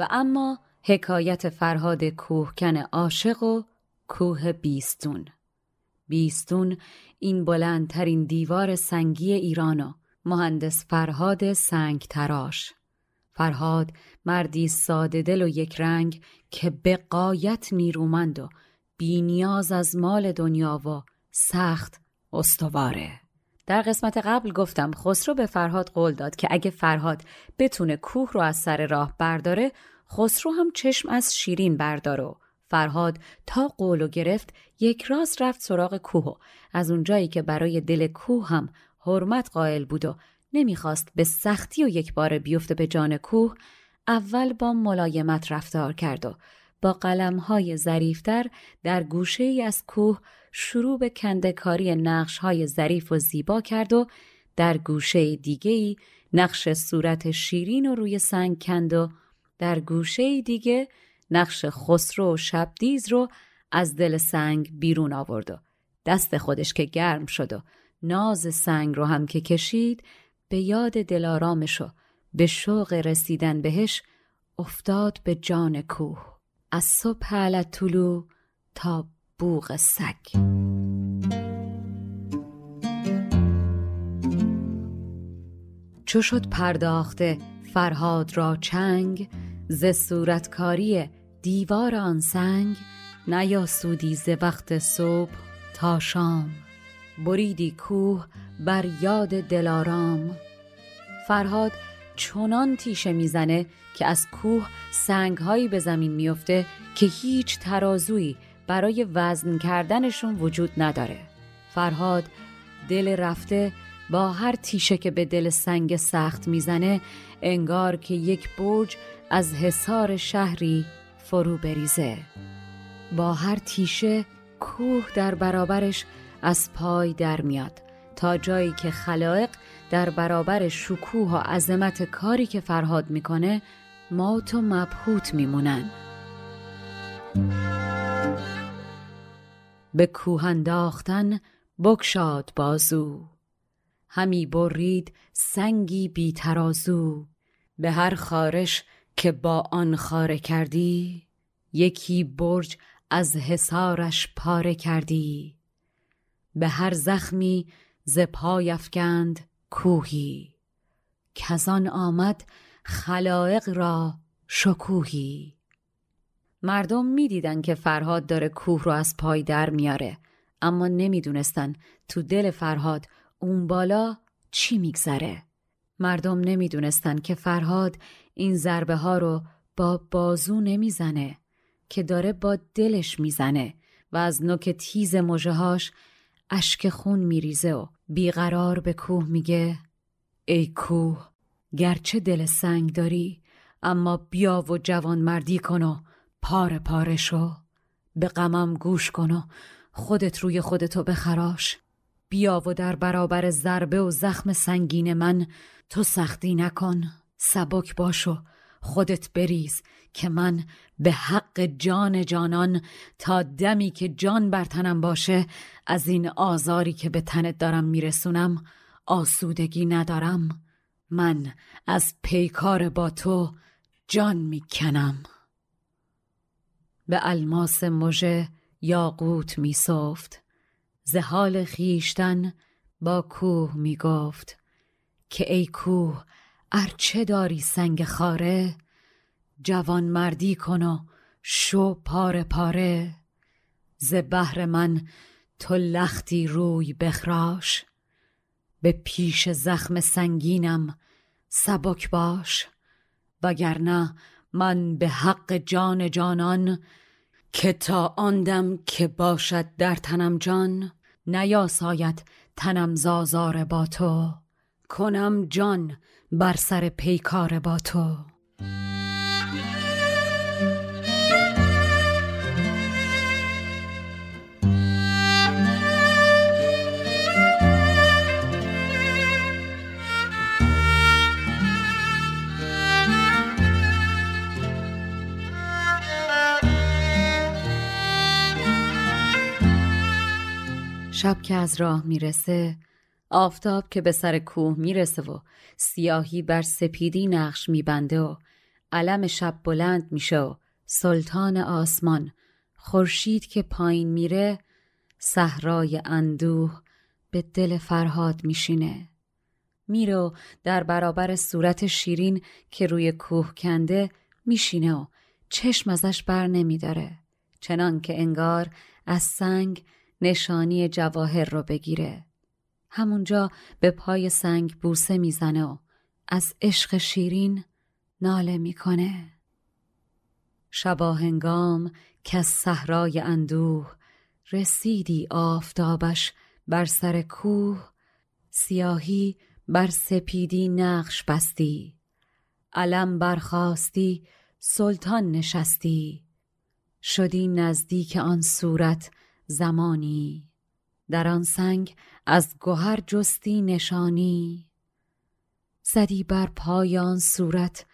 و اما حکایت فرهاد کوهکن عاشق و کوه بیستون. بیستون این بلندترین دیوار سنگی ایران و مهندس فرهاد سنگ تراش فرهاد مردی ساده دل و یک رنگ که به قایت نیرومند و بینیاز از مال دنیا و سخت استواره. در قسمت قبل گفتم خسرو به فرهاد قول داد که اگه فرهاد بتونه کوه رو از سر راه برداره خسرو هم چشم از شیرین بردار و فرهاد تا قولو گرفت یک راز رفت سراغ کوه و از اونجایی که برای دل کوه هم حرمت قائل بود و نمی‌خواست به سختی و یک بار بیفته به جان کوه اول با ملایمت رفتار کرد و با قلمهای ظریفتر در گوشه ای از کوه شروع به کندکاری نقش های ظریف و زیبا کرد و در گوشه دیگه ای نقش صورت شیرین و روی سنگ کند و در گوشه دیگه نقش خسرو و شبدیز رو از دل سنگ بیرون آورد و دست خودش که گرم شد و ناز سنگ رو هم که کشید به یاد دلارامش و به شوق رسیدن بهش افتاد به جان کوه. از صبح طلو تا بوغ سگ. چو شد پرداخته فرهاد را چنگ ز صورتکاری دیوار آن سنگ نیاسودی ز وقت صبح تا شام. بریدی کوه بر یاد دلارام. فرهاد چنان تیشه می‌زنه که از کوه سنگهایی به زمین میفته که هیچ ترازویی برای وزن کردنشون وجود نداره. فرهاد دل رفته با هر تیشه که به دل سنگ سخت می‌زنه انگار که یک برج از حصار شهری فرو بریزه. با هر تیشه کوه در برابرش از پای در میاد تا جایی که خلائق در برابر شکوه و عظمت کاری که فرهاد می‌کنه مات و مبهوت میمونن. به کوه انداختن بکشاد بازو. همی برید سنگی بی ترازو. به هر خارش که با آن خاره کردی یکی برج از حسارش پاره کردی. به هر زخمی ز پای افکند کوهی. کزان آمد خلائق را شکوهی. مردم می‌دیدن که فرهاد داره کوه رو از پای در میاره اما نمی‌دونستن تو دل فرهاد اون بالا چی میگذره. مردم نمی‌دونستن که فرهاد این ضربه ها رو با بازو نمی‌زنه که داره با دلش می‌زنه و از نوک تیز مژههاش اشک خون میریزه و بیقرار به کوه میگه ای کوه گرچه دل سنگ داری اما بیا و جوان مردی کن و پاره پاره شو. به غمم گوش کن و خودت روی خودتو بخراش. بیا و در برابر ضربه و زخم سنگین من تو سختی نکن. سبک باشو خودت بریز که من به حق جان جانان تا دمی که جان بر تنم باشه از این آزاری که به تنت دارم میرسونم آسودگی ندارم. من از پیکار با تو جان می‌کنم. به الماس مژه یاقوت میسفت زهال خیشتن با کوه می‌گفت که ای کوه ارچه داری سنگ خاره جوان مردی کن و شو پاره پاره. ز بهر من تو لختی روی بخراش به پیش زخم سنگینم سبک باش. وگرنه من به حق جان جانان که تا آندم که باشد در تنم جان نیاساید تنم زازار با تو. کنم جان بر سر پیکار با تو. شب که از راه می‌رسه آفتاب که به سر کوه می‌رسه و سیاهی بر سپیدی نقش میبنده و علم شب بلند میشه و سلطان آسمان خورشید که پایین میره صحرای اندوه به دل فرهاد میشینه. میره و در برابر صورت شیرین که روی کوه کنده میشینه و چشم ازش بر نمیداره. چنان که انگار از سنگ نشانی جواهر رو بگیره. همونجا به پای سنگ بوسه می‌زنه و از عشق شیرین ناله می‌کنه. شباهنگام که از صحرای اندوه رسیدی آفتابش بر سر کوه سیاهی بر سپیدی نقش بستی. علم برخواستی سلطان نشستی. شدی نزدیک آن صورت زمانی. در آن سنگ از گوهر جستی نشانی. زدی بر پایان صورت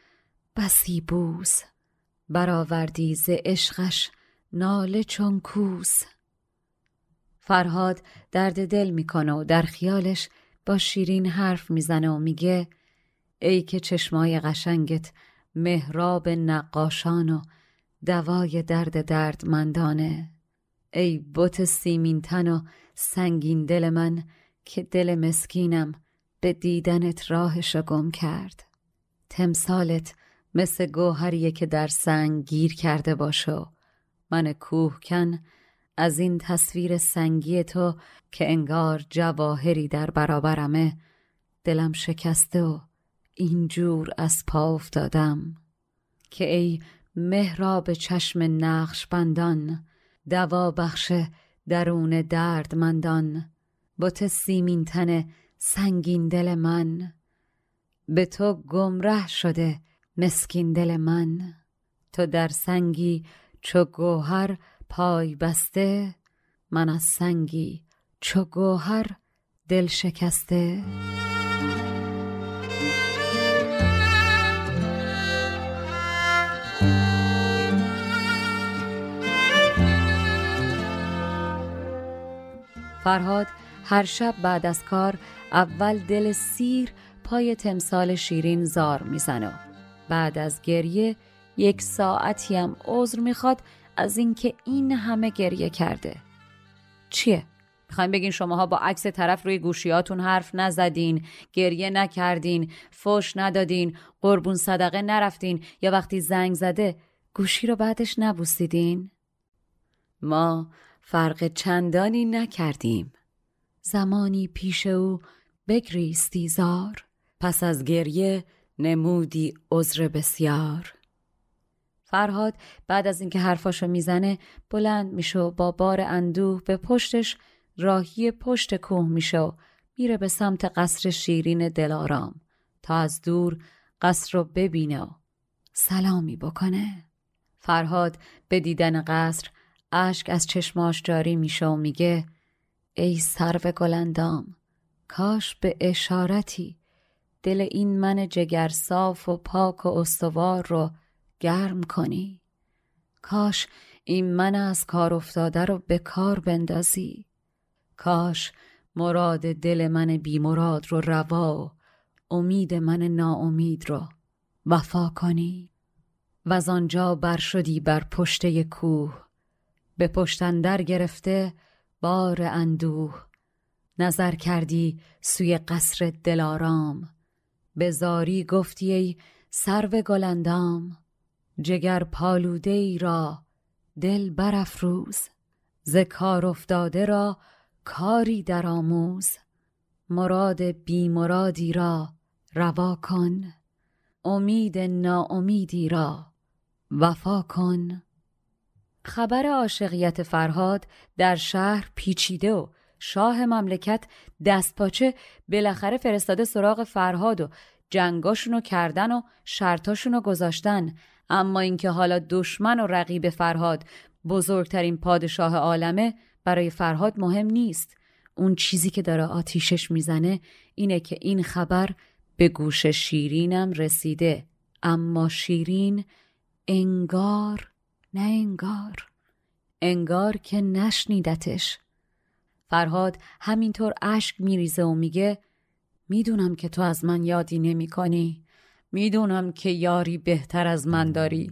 بسی بوس. برآوردی ز عشقش ناله چون کوس. فرهاد درد دل می‌کنه و در خیالش با شیرین حرف می‌زنه و میگه ای که چشمای قشنگت مهراب نقاشان و دوای درد دردمندانه. ای بت سیمین تن و سنگین دل من که دل مسکینم به دیدنت راهش گم کرد. تمثالت مثل گوهریه که در سنگ گیر کرده باشو من کوهکن از این تصویر سنگی تو که انگار جواهری در برابرمه دلم شکسته و اینجور از پا افتادم که ای مهراب چشم نقش بندان دوا بخش درون دردمندان بت سیمین تن سنگین دل من. به تو گمره شده مسکین دل من. تو در سنگی چو گوهر پای بسته من از سنگی چو گوهر دل شکسته. فرهاد هر شب بعد از کار اول دل سیر پای تمثال شیرین زار می‌زنه بعد از گریه یک ساعتی هم عذر می‌خواد از اینکه این همه گریه کرده. چیه؟ می‌خوایم بگین شماها با عکس طرف روی گوشیاتون حرف نزدین گریه نکردین فش ندادین قربون صدقه نرفتین یا وقتی زنگ زده گوشی رو بعدش نبوسیدین؟ ما فرق چندانی نکردیم. زمانی پیش او بگریستی زار. پس از گریه نمودی عذر بسیار. فرهاد بعد از اینکه حرفاشو می‌زنه بلند میشه و با بار اندوه به پشتش راهی پشت کوه میشه و میره به سمت قصر شیرین دلارام تا از دور قصر رو ببینه و سلامی بکنه. فرهاد به دیدن قصر اشک از چشماش جاری میشه و میگه ای سرو گلندام کاش به اشارتی. دل این من جگر صاف و پاک و استوار رو گرم کنی. کاش این من از کار افتاده رو به کار بندازی. کاش مراد دل من بیمراد رو روا و امید من ناامید رو وفا کنی. و از آنجا بر شدی بر پشته کوه. به پشتندر گرفته بار اندوه. نظر کردی سوی قصر دلارام. به زاری گفتی ای سرو گلندام. جگر پالوده ای را دل برافروز. ز کار افتاده را کاری در آموز. مراد بی مرادی را روا کن. امید ناامیدی را وفا کن. خبر عاشقیت فرهاد در شهر پیچیده و شاه مملکت دستپاچه بالاخره فرستاده سراغ فرهاد و جنگاشونو کردن و شرطاشونو گذاشتن. اما اینکه حالا دشمن و رقیب فرهاد بزرگترین پادشاه عالمه برای فرهاد مهم نیست. اون چیزی که داره آتیشش می‌زنه اینه که این خبر به گوش شیرینم رسیده. اما شیرین انگار نه انگار. انگار که نشنیدتش. فرهاد همینطور اشک میریزه و میگه می‌دونم که تو از من یادی نمی کنی می‌دونم که یاری بهتر از من داری.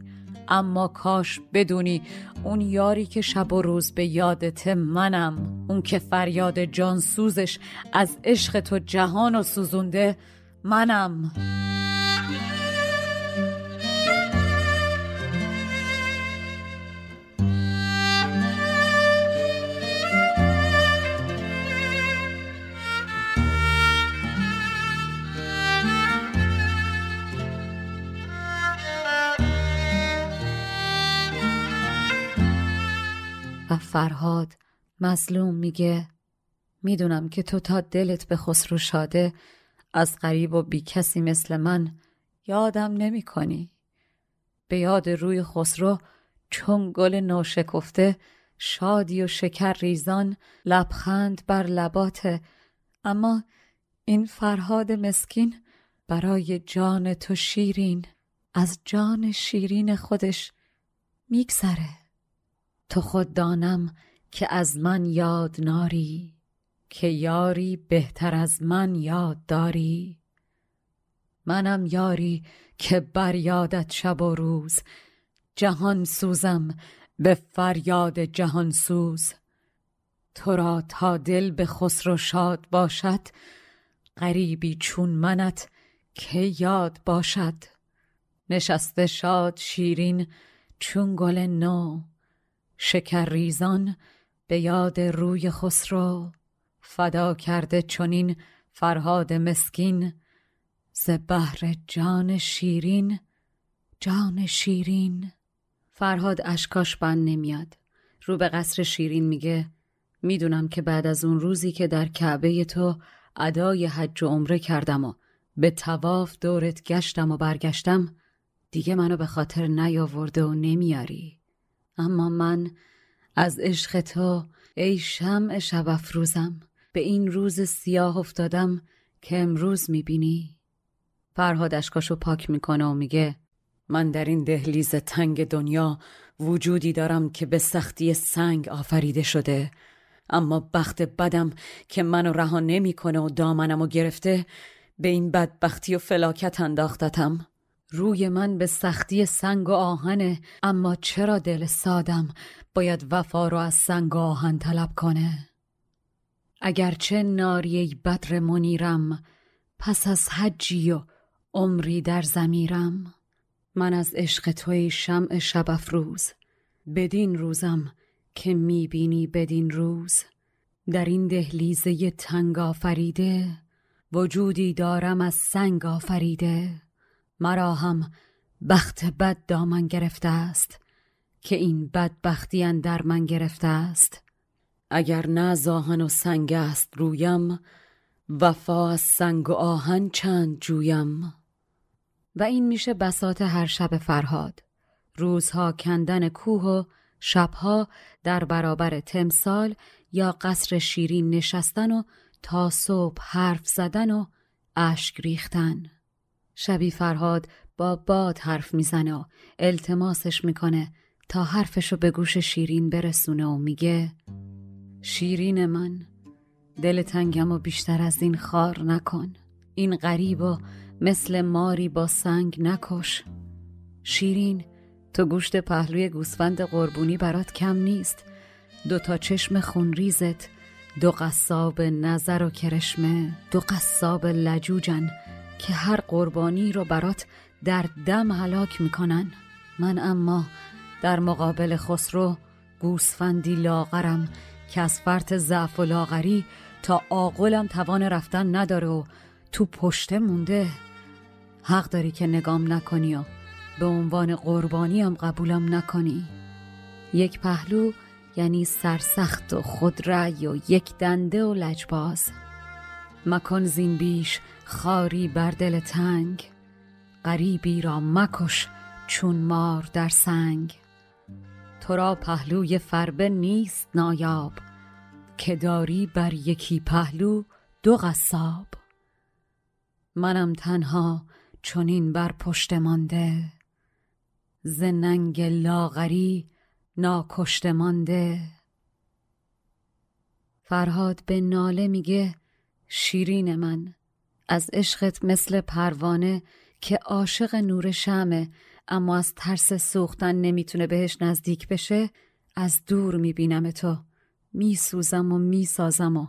اما کاش بدونی اون یاری که شب و روز به یادت منم اون که فریاد جانسوزش از عشق تو جهان و سوزونده منم. فرهاد مظلوم میگه می‌دونم که تو تا دلت به خسرو شاده از غریب و بی کسی مثل من یادم نمی کنی. به یاد روی خسرو چون گل نوشکفته شادی و شکر ریزان لبخند بر لباته اما این فرهاد مسکین برای جان تو شیرین از جان شیرین خودش میگذره تو خود دانم که از من یاد ناری که یاری بهتر از من یاد داری. منم یاری که بر یادت شب و روز جهان سوزم به فریاد جهان سوز. تو را تا دل به خسرو شاد باشد غریبی چون منت که یاد باشد. نشسته شاد شیرین چون گل نو شکر ریزان به یاد روی خسرو فدا کرده چنین فرهاد مسکین ز بهر جان شیرین جان شیرین. فرهاد اشکاش بند نمیاد. رو به قصر شیرین میگه می‌دونم که بعد از اون روزی که در کعبه تو ادای حج و عمره کردم و به تواف دورت گشتم و برگشتم دیگه منو به خاطر نیاورده و نمیاری. اما من از عشق تو ای شمع شب افروزم. به این روز سیاه افتادم که امروز می‌بینی. فرهاد اشکاشو پاک می‌کنه و میگه من در این دهلیز تنگ دنیا وجودی دارم که به سختی سنگ آفریده شده. اما بخت بدم که منو رها نمی‌کنه و دامنمو گرفته به این بدبختی و فلاکت انداختتم. روی من به سختی سنگ و آهنه. اما چرا دل سادم باید وفا رو از سنگ و آهن طلب کنه؟ اگرچه ناریه بدر منیرم پس از حجی و عمری در زمیرم من از عشق توی شمع شب افروز. بدین روزم که می‌بینی بدین روز. در این دهلیزه تنگ آفریده وجودی دارم از سنگ آفریده. مرا هم بخت بد دامن گرفته است که این بدبختی در من گرفته است. اگر نه زاهن و سنگ است رویم وفا از سنگ و آهن چند جویم. و این میشه بسات هر شب فرهاد. روزها کندن کوه و شبها در برابر تمثال یا قصر شیرین نشستن و تا صبح حرف زدن و اشک ریختن. شبی فرهاد با باد حرف می‌زنه و التماسش می‌کنه تا حرفشو به گوش شیرین برسونه و میگه شیرین من دل تنگم و بیشتر از این خار نکن این غریب و مثل ماری با سنگ نکش. شیرین تو گوشت پهلوی گوسفند قربونی برات کم نیست. دو تا چشم خونریزت دو قصاب نظر و کرشمه دو قصاب لجوجن. که هر قربانی رو برات در دم هلاک می‌کنن. من اما در مقابل خسرو گوسفندی لاغرم که از فرط ضعف و لاغری تا آقلم توان رفتن نداره و تو پشته مونده. حق داری که نگام نکنی و به عنوان قربانی هم قبولم نکنی. یک پهلو یعنی سرسخت و خودرأی و یک دنده و لجباز. مکن زین بیش خاری بر دل تنگ غریبی را مکش چون مار در سنگ. تو را پهلوی فربه نیست نایاب که داری بر یکی پهلو دو قصاب. منم تنها چونین بر پشت مانده زننگ لاغری ناکشته مانده. فرهاد به ناله میگه شیرین من از عشقت مثل پروانه که عاشق نور شمه اما از ترس سوختن نمی‌تونه بهش نزدیک بشه از دور می‌بینم تو. میسوزم و می‌سازم و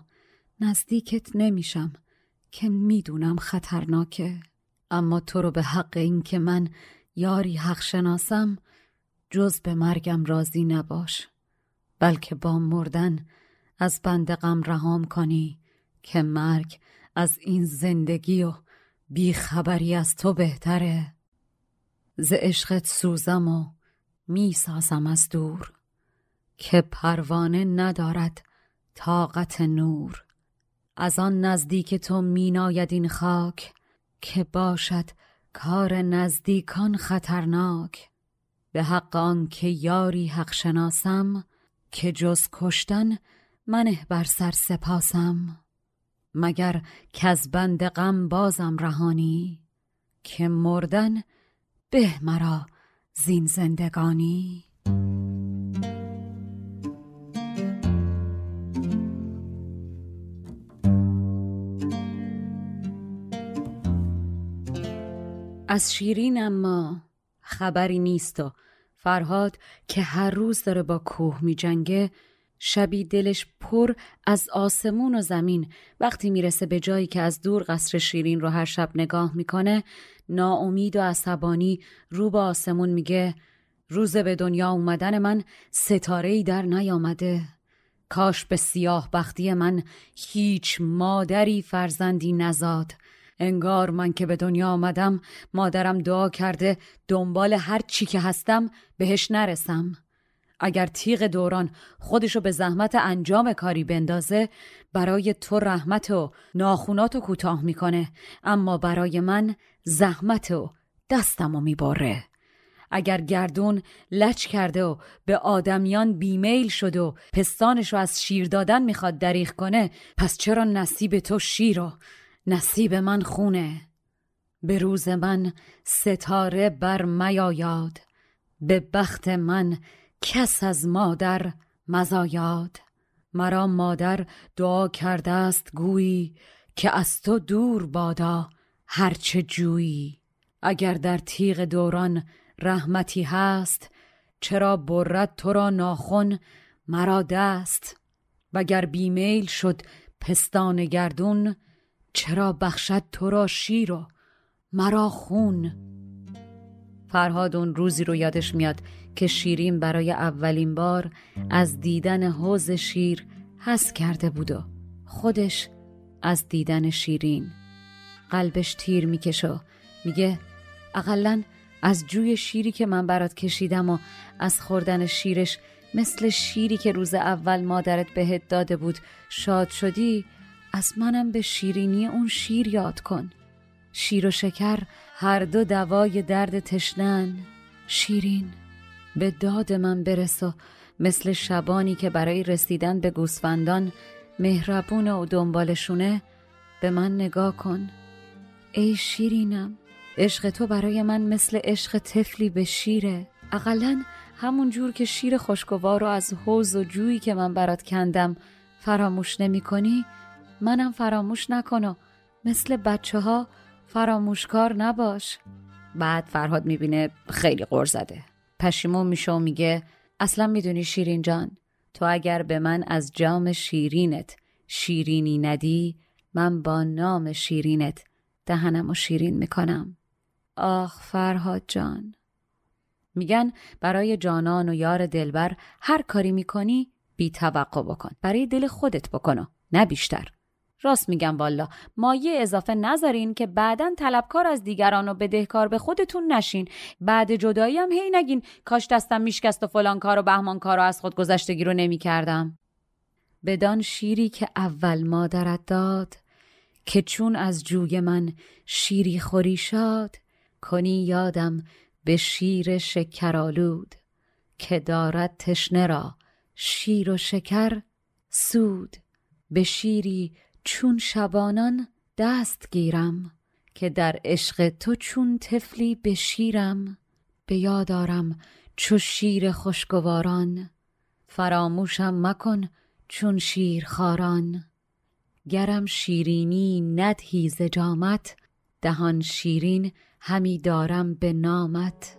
نزدیکت نمیشم که می‌دونم خطرناکه. اما تو رو به حق این که من یاری حق شناسم جز به مرگم راضی نباش. بلکه با مردن از بند غم رهام کنی که مرگ از این زندگی و بیخبری از تو بهتره. ز عشقت سوزم و می‌سازم از دور که پروانه ندارد طاقت نور. از آن نزدیک تو میناید این خاک که باشد کار نزدیکان خطرناک. به حق آن که یاری حق شناسم که جز کشتن منه بر سر سپاسم. مگر که از بند غم بازم رهانی؟ که مردن به مرا زین زندگانی؟ از شیرین اما خبری نیست و فرهاد که هر روز داره با کوه می جنگه شبی دلش پر از آسمون و زمین. وقتی می‌رسه به جایی که از دور قصر شیرین رو هر شب نگاه می‌کنه ناامید و عصبانی رو به آسمون میگه روز به دنیا اومدن من ستاره ای در نیامده. کاش به سیاه بختی من هیچ مادری فرزندی نزاد. انگار من که به دنیا آمدم مادرم دعا کرده دنبال هر چی که هستم بهش نرسم. اگر تیغ دوران خودشو به زحمت انجام کاری بندازه برای تو رحمت و ناخوناتو کوتاه می‌کنه. اما برای من زحمت و دستمو می‌بره. اگر گردون لچ کرده و به آدمیان بیمیل شد و پستانش رو از شیر دادن می‌خواد دریغ کنه پس چرا نصیب تو شیر و نصیب من خونه؟ به روز من ستاره بر میایاد به بخت من کس از مادر مزایاد مرا مادر دعا کرده است گویی که از تو دور بادا هرچه جویی. اگر در تیغ دوران رحمتی هست چرا برد تو را ناخن مرا دست؟ وگر بیمیل شد پستان گردون چرا بخشد تو را شیر و مرا خون؟ فرهاد اون روزی رو یادش میاد که شیرین برای اولین بار از دیدن حوز شیر حس کرده بود و خودش از دیدن شیرین قلبش تیر می‌کشه میگه اقلا از جوی شیری که من برات کشیدم و از خوردن شیرش مثل شیری که روز اول مادرت بهت داده بود شاد شدی از منم به شیرینی اون شیر یاد کن. شیر و شکر هر دو دوای درد تشنن. شیرین. به داد من برس و مثل شبانی که برای رسیدن به گوسفندان مهربون و دنبالشونه به من نگاه کن. ای شیرینم عشق تو برای من مثل عشق طفلی به شیره. اقلا همون جور که شیر خوشگوار رو از حوز و جویی که من برات کندم فراموش نمی کنی؟ منم فراموش نکنم مثل بچه ها فراموشکار نباش. بعد فرهاد می‌بینه خیلی غر زده. پشیمون میشه و میگه اصلا می‌دونی شیرین جان تو اگر به من از جام شیرینت شیرینی ندی من با نام شیرینت دهنم و شیرین می‌کنم. آخ فرهاد جان. میگن برای جانان و یار دلبر هر کاری می‌کنی بی توقع بکن. برای دل خودت بکنو نه بیشتر. راست میگم والا. مایه اضافه نذارین که بعدا طلبکار از دیگران و بدهکار به خودتون نشین. بعد جدایی هم هی نگین. کاش دستم میشکست و فلان کار و بهمان کار و از خود گذشتگی رو نمی‌کردم. بدان شیری که اول مادرت داد که چون از جوی من شیری خوری شاد کنی یادم به شیر شکرآلود که دارد تشنه را. شیر و شکر سود. به شیری چون شبانان دست گیرم که در عشق تو چون طفلی بشیرم. به یادارم چو شیر خوشگواران فراموشم مکن چون شیر خاران گرم شیرینی ندهی ز جامت دهان شیرین همی دارم به نامت.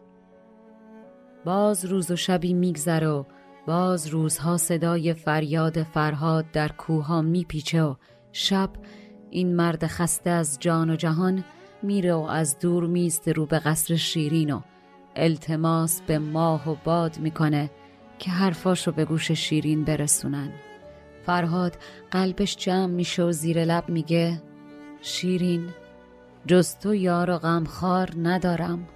باز روز و شبی میگذره و باز روزها صدای فریاد فرهاد در کوها میپیچه و شب این مرد خسته از جان و جهان میره و از دور میست رو به قصر شیرین و التماس به ماه و باد می‌کنه که حرفاشو به گوش شیرین برسونن. فرهاد قلبش جمع میشه و زیر لب میگه شیرین جز تو یار و غمخوار ندارم.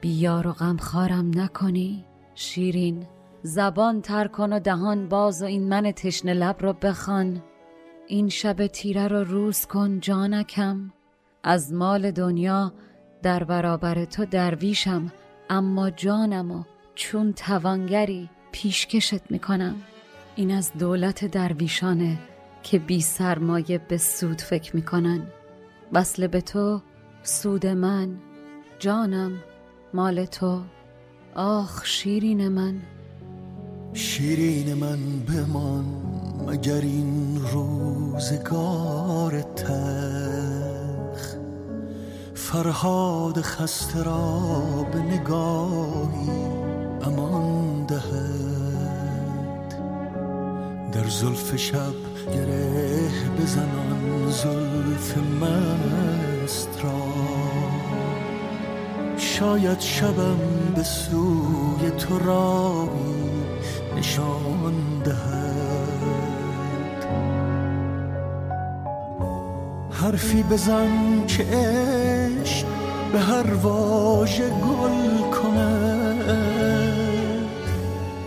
بی یار و غمخوارم نکنی شیرین زبان تر کن و دهان باز و این من تشنه لب رو بخوان. این شب تیره رو روز کن جانکم. از مال دنیا در برابر تو درویشم اما جانم و چون توانگری پیشکشت می‌کنم. این از دولت درویشانه که بی سرمایه به سود فکر می‌کنن. وصل به تو سود من جانم مال تو. آخ شیرین من. شیرین من بمان. مگر این روزگار تخ فرهاد خسته را به نگاهی امان دهد؟ در زلف شب گره بزنان زلف مست را. شاید شبم به سوی تو راهی نشان حرفی بزن که عشق به هر واژه گل کند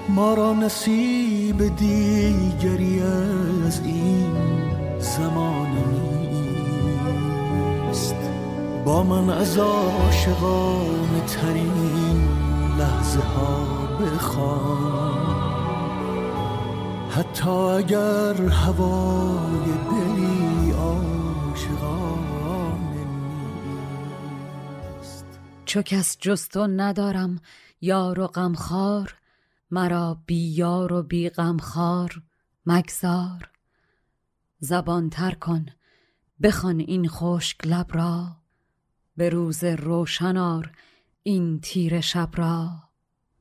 ما را نصیب دیگری از این زمان نیست. با من از عاشقان ترین لحظه ها بخوان. حتی اگر هوای دلی عاشقانه چو کس جستو ندارم یار و غمخوار مرا بی یار و بی غمخوار مگذار. زبان تر کن بخوان این خشک لب را به روز روشنار این تیر شب را.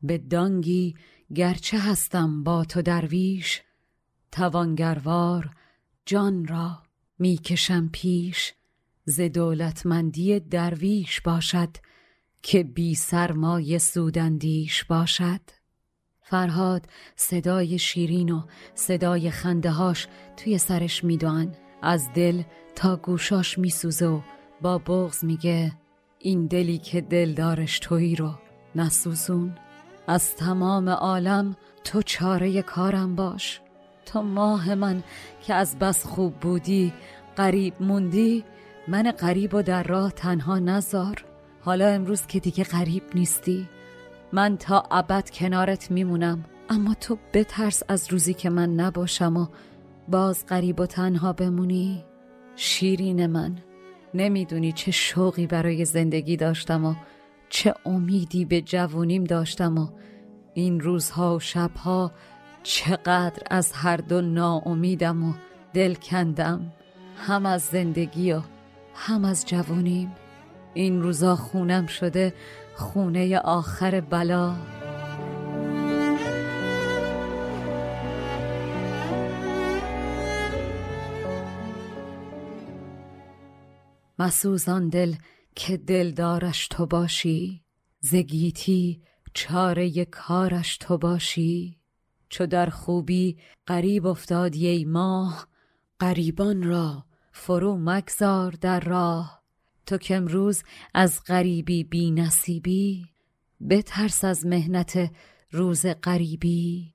به دانگی گرچه هستم با تو درویش توانگروار جان را می‌کشم پیش. ز دولتمندی درویش باشد که بی سرمایه سودندیش باشد؟ فرهاد صدای شیرین و صدای خندهاش توی سرش میدوان از دل تا گوشاش میسوزه و با بغز میگه این دلی که دلدارش تویی رو نسوزون. از تمام عالم تو چاره کارم باش. تو ماه من که از بس خوب بودی قریب موندی من قریب و در راه تنها نزار. حالا امروز که دیگه قریب نیستی من تا ابد کنارت میمونم. اما تو بترس از روزی که من نباشم و باز قریب و تنها بمونی؟ شیرین من نمی‌دونی چه شوقی برای زندگی داشتم و چه امیدی به جوونیم داشتم و این روزها و شبها چقدر از هر دو ناامیدم و دل کندم هم از زندگی و هم از جوونیم. این روزا خونم شده خونه آخر بلا. مسوزان دل که دلدارش تو باشی زگیتی چاره کارش تو باشی. چو در خوبی قریب افتادی ای ماه قریبان را فرو مگذار در راه. تو که امروز از غریبی بی نصیبی بترس از مهنت روز غریبی.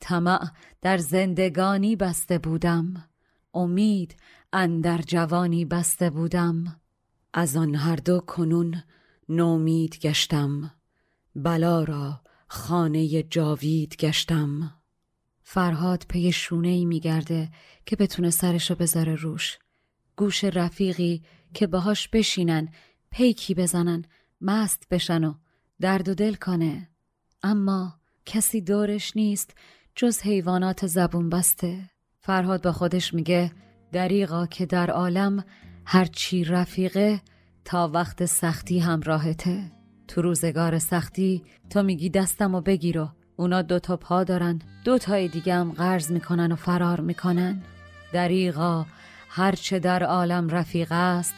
طمع در زندگانی بسته بودم امید اندر جوانی بسته بودم. از آن هر دو کنون نومید گشتم بلا را خانه جاوید گشتم. فرهاد پی شونه ای میگرده که بتونه سرشو بذاره روش. گوش رفیقی که باهاش بشینن پیکی بزنن مست بشن و درد و دل کنه. اما کسی دورش نیست جز حیوانات زبون بسته. فرهاد با خودش میگه دریغا که در عالم هرچی رفیقه تا وقت سختی همراهته. تو روزگار سختی تو میگی دستم و بگیر و اونا دوتا پا دارن. دوتای دیگه هم قرض می‌کنن و فرار می‌کنن. دریغا هرچه در عالم رفیق است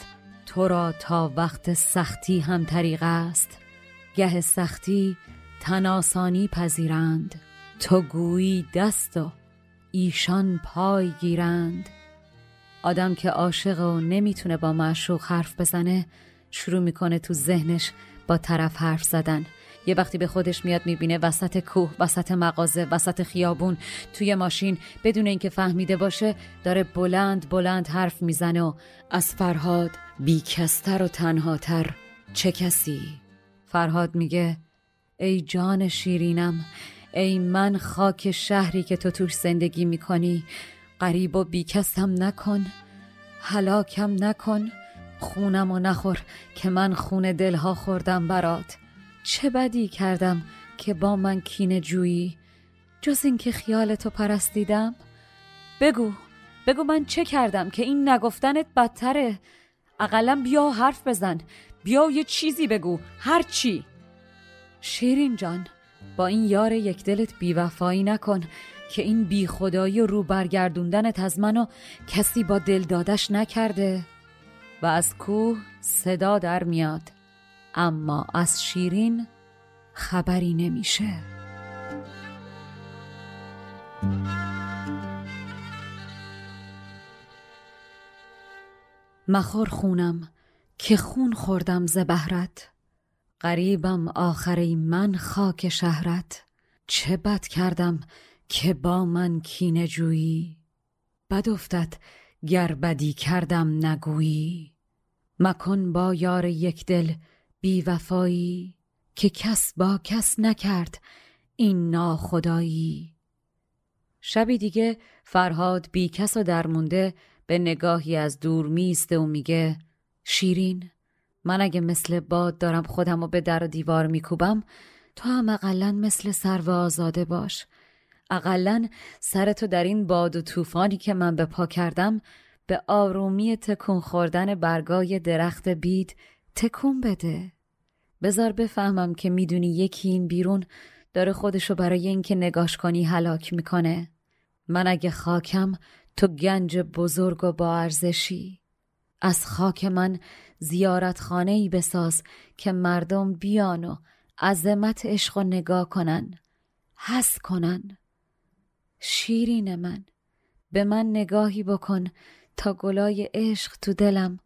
تو را تا وقت سختی هم طریق است. گه سختی تناسانی پذیرند تو گویی دست و ایشان پای گیرند. آدم که عاشق و نمی‌تونه با معشوق حرف بزنه شروع می‌کنه تو ذهنش با طرف حرف زدن. یه وقتی به خودش میاد می‌بینه وسط کوه وسط مغازه وسط خیابون توی ماشین بدون اینکه فهمیده باشه داره بلند بلند حرف می‌زنه و از فرهاد بیکستر و تنهاتر چه کسی؟ فرهاد میگه ای جان شیرینم ای من خاک شهری که تو توش زندگی می‌کنی قریب و بیکسم نکن هلاکم نکن خونم و نخور که من خون دلها خوردم برات. چه بدی کردم که با من کینه جویی؟ جز اینکه خیال تو پرستیدم؟ بگو بگو من چه کردم که این نگفتنت بدتره؟ اقلا بیا حرف بزن بیا یه چیزی بگو هر چی. شیرین جان با این یار یک دلت بیوفایی نکن که این بی خدایی رو برگردوندنت از منو کسی با دل دادش نکرده. و از کوه صدا در میاد. اما از شیرین خبری نمیشه. مخور خونم که خون خوردم ز بهرت. قریبم آخری من خاک شهرت. چه بد کردم که با من کینه جویی؟ بد افتد گر بدی کردم نگویی. مکن با یار یک دل بی وفایی که کس با کس نکرد این ناخدایی. شبی دیگه فرهاد بی کس و درمونده به نگاهی از دور میسته و میگه شیرین من اگه مثل باد دارم خودم و به در و دیوار میکوبم تو هم اقلا مثل سرو آزاده باش. اقلا سرتو در این باد و طوفانی که من به پا کردم به آرومی تکون خوردن برگای درخت بید تکون بده. بزار بفهمم که می‌دونی یکی این بیرون داره خودشو برای اینکه نگاش کنی هلاک می‌کنه. من اگه خاکم تو گنج بزرگ و با ارزشی. از خاک من زیارت خانه ای بساز که مردم بیان و عظمت عشق و نگاه کنن. حس کنن. شیرین من به من نگاهی بکن تا گلای عشق تو دلم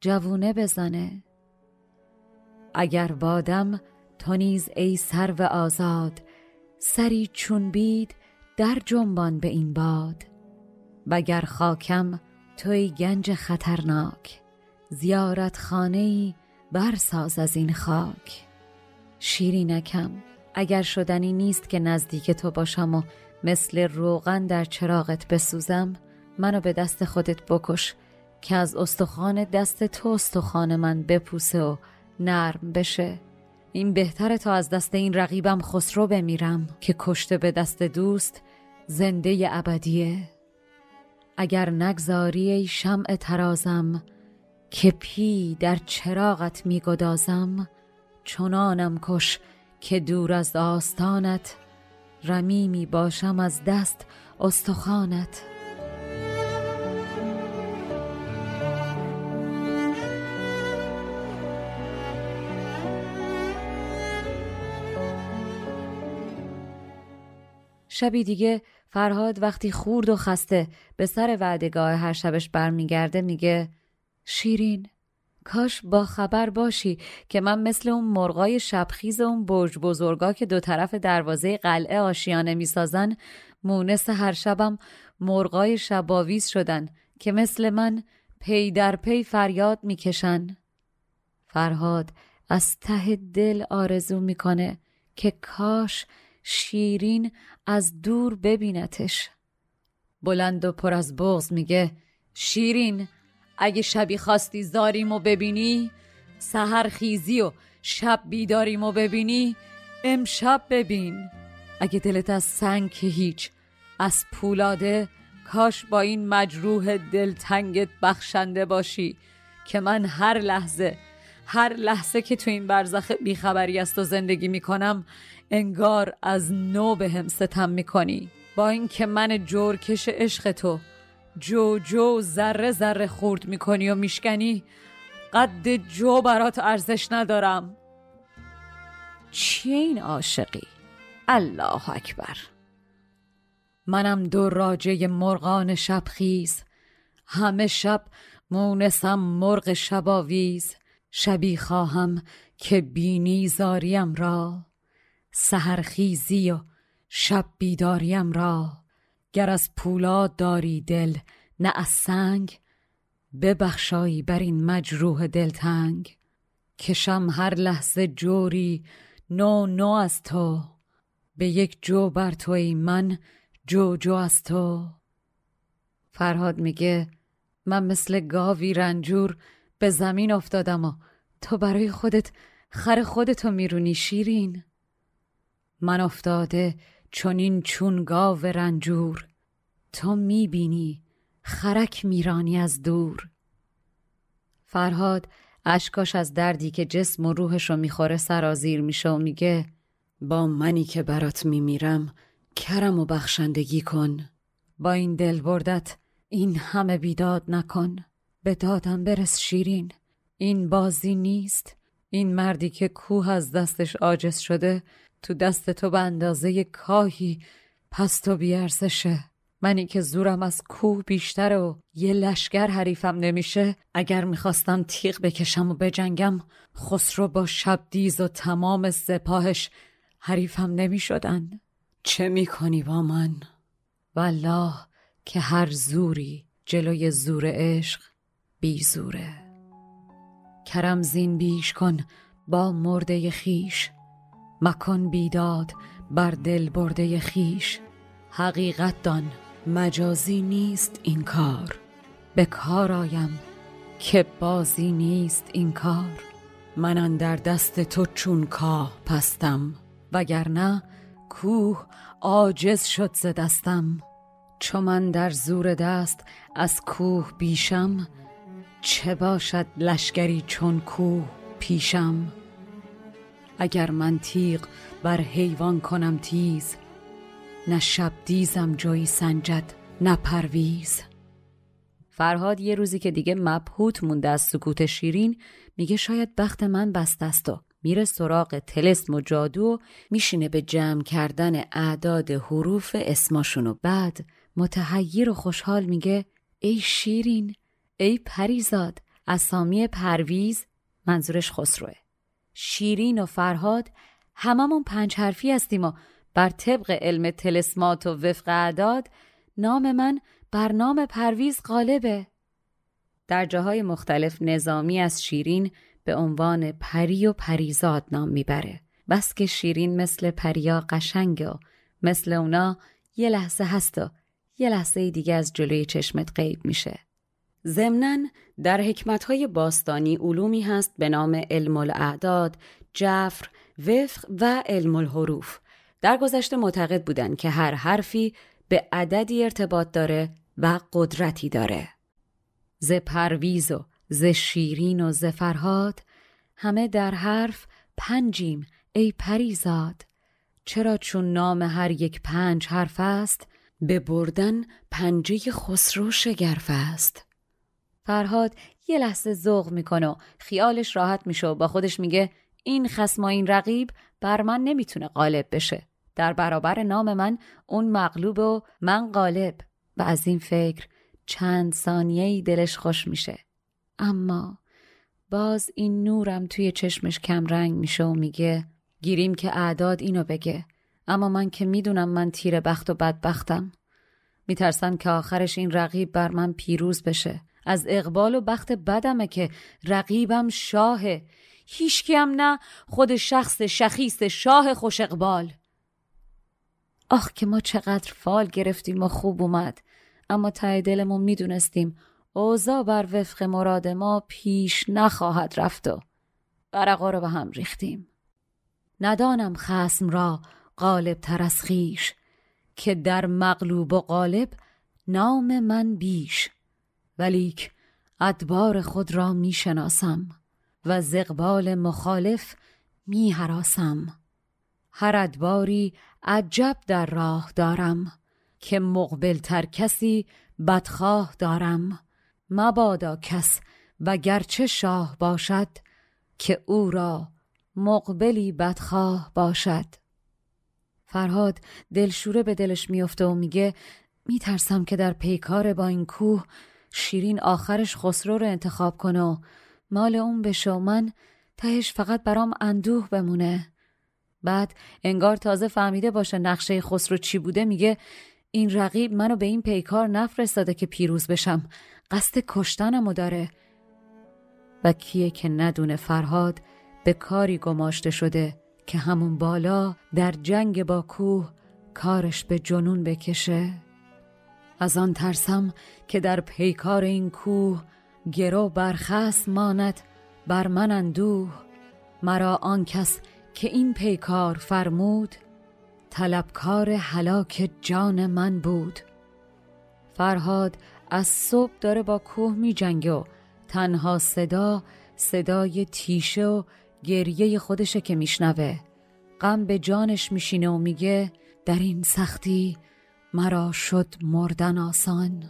جوونه بزنه. اگر بادم تو نیز ای و آزاد سری چون بید در جنبان به این باد. وگر خاکم توی گنج خطرناک زیارت خانه ای برساز از این خاک. شیرینکم اگر شدنی نیست که نزدیک تو باشم و مثل روغن در چراغت بسوزم منو به دست خودت بکش که از استخوان دست تو استخوان من بپوسه و نرم بشه. این بهتره تا از دست این رقیبم خسرو بمیرم که کشته به دست دوست زنده ابدیه. اگر نگذاری ای شمع ترازم که پی در چراغت میگدازم چنانم کش که دور از آستانت رمیمی باشم از دست استخوانت. شبی دیگه فرهاد وقتی خورد و خسته به سر وعدگاه هر شبش برمیگرده میگه شیرین کاش با خبر باشی که من مثل اون مرغای شبخیز اون برج بزرگا که دو طرف دروازه قلعه آشیانه می‌سازن مونس هر شبم مرغای شباویز شدن که مثل من پی در پی فریاد می‌کشن. فرهاد از ته دل آرزو می‌کنه که کاش شیرین از دور ببینتش. بلند و پر از بغز میگه شیرین اگه شبی خواستی زاریمو ببینی سهر خیزی و شب بیداریمو ببینی امشب ببین. اگه دلت از سنگ که هیچ از پولاده کاش با این مجروح دلتنگت بخشنده باشی که من هر لحظه هر لحظه که تو این برزخ بیخبری است و زندگی می‌کنم انگار از نو به هم ستم می‌کنی. با اینکه من جورکش عشق تو جو جو ذره ذره خورد می‌کنی و میشکنی قد جو برات ارزش ندارم. چیه این عاشقی؟ الله اکبر. منم دو راجه مرغان شبخیز همه شب مونسم مرغ شباویز. شبی خواهم که بینی زاریم را سهرخیزی و شب بیداریم را. گر از پولاد داری دل نه از سنگ ببخشایی بر این مجروح دلتنگ. کشم هر لحظه جوری نو نو از تو. به یک جو بر توی من جو جو از تو. فرهاد میگه من مثل گاوی رنجور به زمین افتادم و تو برای خودت خر خودتو میرونی شیرین. من افتاده چونین چون گاو رنجور تو می‌بینی خرک میرانی از دور. فرهاد اشکاش از دردی که جسم و روحشو می‌خوره سرازیر میشه و میگه با منی که برات میمیرم کرم و بخشندگی کن. با این دل بردت این همه بیداد نکن. به دادم برس شیرین. این بازی نیست. این مردی که کوه از دستش عاجز شده تو دست تو به اندازه کاهی. پس تو بیارزشه. منی که زورم از کوه بیشتره و یه لشگر حریفم نمیشه. اگر می‌خواستم تیغ بکشم و بجنگم خسرو با شبدیز و تمام سپاهش حریفم نمی‌شدن. چه می‌کنی با من؟ والله که هر زوری جلوی زور عشق بی زوره کرم زین بیش کن با مرده خیش مکن بیداد بر دل برده خیش. حقیقت دان مجازی نیست این کار به کار آیم که بازی نیست این کار. من در دست تو چون کاه پستم وگرنه کوه عاجز شد ز دستم. چو من در زور دست از کوه بیشم چه باشد لشگری چون کوه پیشم؟ اگر من تیغ بر حیوان کنم تیز نه شب دیزم جایی سنجد نه پرویز. فرهاد یه روزی که دیگه مبهوت مونده از سکوت شیرین میگه شاید بخت من بست است و میره سراغ تلسم و جادو و میشینه به جمع کردن اعداد حروف اسماشون و بعد متحیر و خوشحال میگه ای شیرین ای پریزاد اسامی پرویز منظورش خسروه. شیرین و فرهاد هممون پنج حرفی هستیم و بر طبق علم تلسمات و وفق اعداد نام من بر نام پرویز غالبه. در جاهای مختلف نظامی از شیرین به عنوان پری و پریزاد نام می‌بره. بس که شیرین مثل پریا قشنگ و مثل اونا یه لحظه هست و یه لحظه دیگه از جلوی چشمت غیب میشه. ضمنا در حکمتهای باستانی علومی هست به نام علم الاعداد، جفر، وفق و علم الحروف. در گذشته معتقد بودند که هر حرفی به عددی ارتباط داره و قدرتی داره. ز پرویز و ز شیرین و ز فرهاد همه در حرف پنجیم ای پریزاد چرا چون نام هر یک پنج حرف است به بردن پنجه خسرو شگرف است فرهاد یه لحظه ذوق می‌کنه و خیالش راحت میشه و با خودش میگه این خسم این رقیب بر من نمی‌تونه غالب بشه. در برابر نام من اون مغلوب و من غالب. و از این فکر چند ثانیه دلش خوش میشه. اما باز این نورم توی چشمش کم رنگ میشه و میگه گیریم که اعداد اینو بگه. اما من که می‌دونم من تیر بخت و بدبختم. میترسم که آخرش این رقیب بر من پیروز بشه. از اقبال و بخت بدمه که رقیبم شاهه. هیچکیم نه خود شخص شخیص شاه خوش اقبال. آخ که ما چقدر فال گرفتیم و خوب اومد. اما ته دلمون می‌دونستیم اوضاع بر وفق مراد ما پیش نخواهد رفت و ورقا رو به هم ریختیم. ندانم خسم را غالب تر از خیش که در مغلوب و غالب نام من بیش. ولیک ادبار خود را می شناسم و زقبال مخالف می حراسم هر ادباری عجب در راه دارم که مقبل تر کسی بدخواه دارم. مبادا کس و گرچه شاه باشد که او را مقبلی بدخواه باشد. فرهاد دلشوره به دلش میفته و میگه میترسم که در پیکار با این کوه شیرین آخرش خسرو رو انتخاب کنه و مال اون بشه و من تهش فقط برام اندوه بمونه. بعد انگار تازه فهمیده باشه نقشه خسرو چی بوده میگه این رقیب منو به این پیکار نفرستاده که پیروز بشم. قصد کشتنمو داره. و کیه که ندونه فرهاد به کاری گماشته شده که همون بالا در جنگ با کوه کارش به جنون بکشه؟ از آن ترسم که در پیکار این کوه گرو برخست ماند بر من اندوه. مرا آن کس که این پیکار فرمود طلبکار هلاک جان من بود. فرهاد از صبح داره با کوه می جنگه و تنها صدا صدای تیشه و گریه خودشه که میشنوه. غم به جانش میشینه و میگه در این سختی مرا شد مردن آسان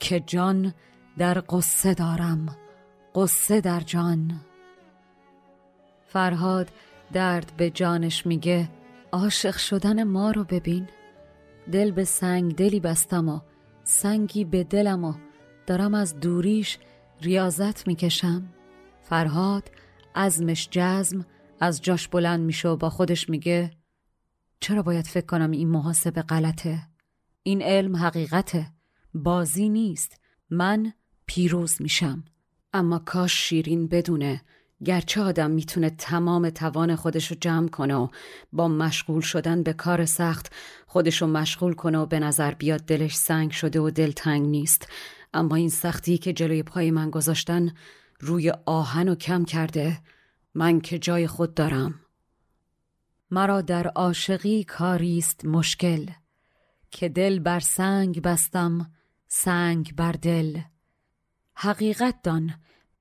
که جان در قصه دارم قصه در جان. فرهاد درد به جانش میگه عاشق شدن ما رو ببین. دل به سنگ دلی بستم و سنگی به دلم و دارم از دوریش ریاضت می‌کشم. فرهاد ازمش جزم از جاش بلند میشه و با خودش میگه چرا باید فکر کنم این محاسبه غلطه؟ این علم حقیقته. بازی نیست. من پیروز میشم. اما کاش شیرین بدونه. گرچه آدم می‌تونه تمام توان خودشو جمع کنه و با مشغول شدن به کار سخت خودشو مشغول کنه و به نظر بیاد دلش سنگ شده و دل تنگ نیست. اما این سختی که جلوی پای من گذاشتن روی آهن و کم کرده. من که جای خود دارم. مرا در عاشقی کاریست مشکل. که دل بر سنگ بستم سنگ بر دل. حقیقت دان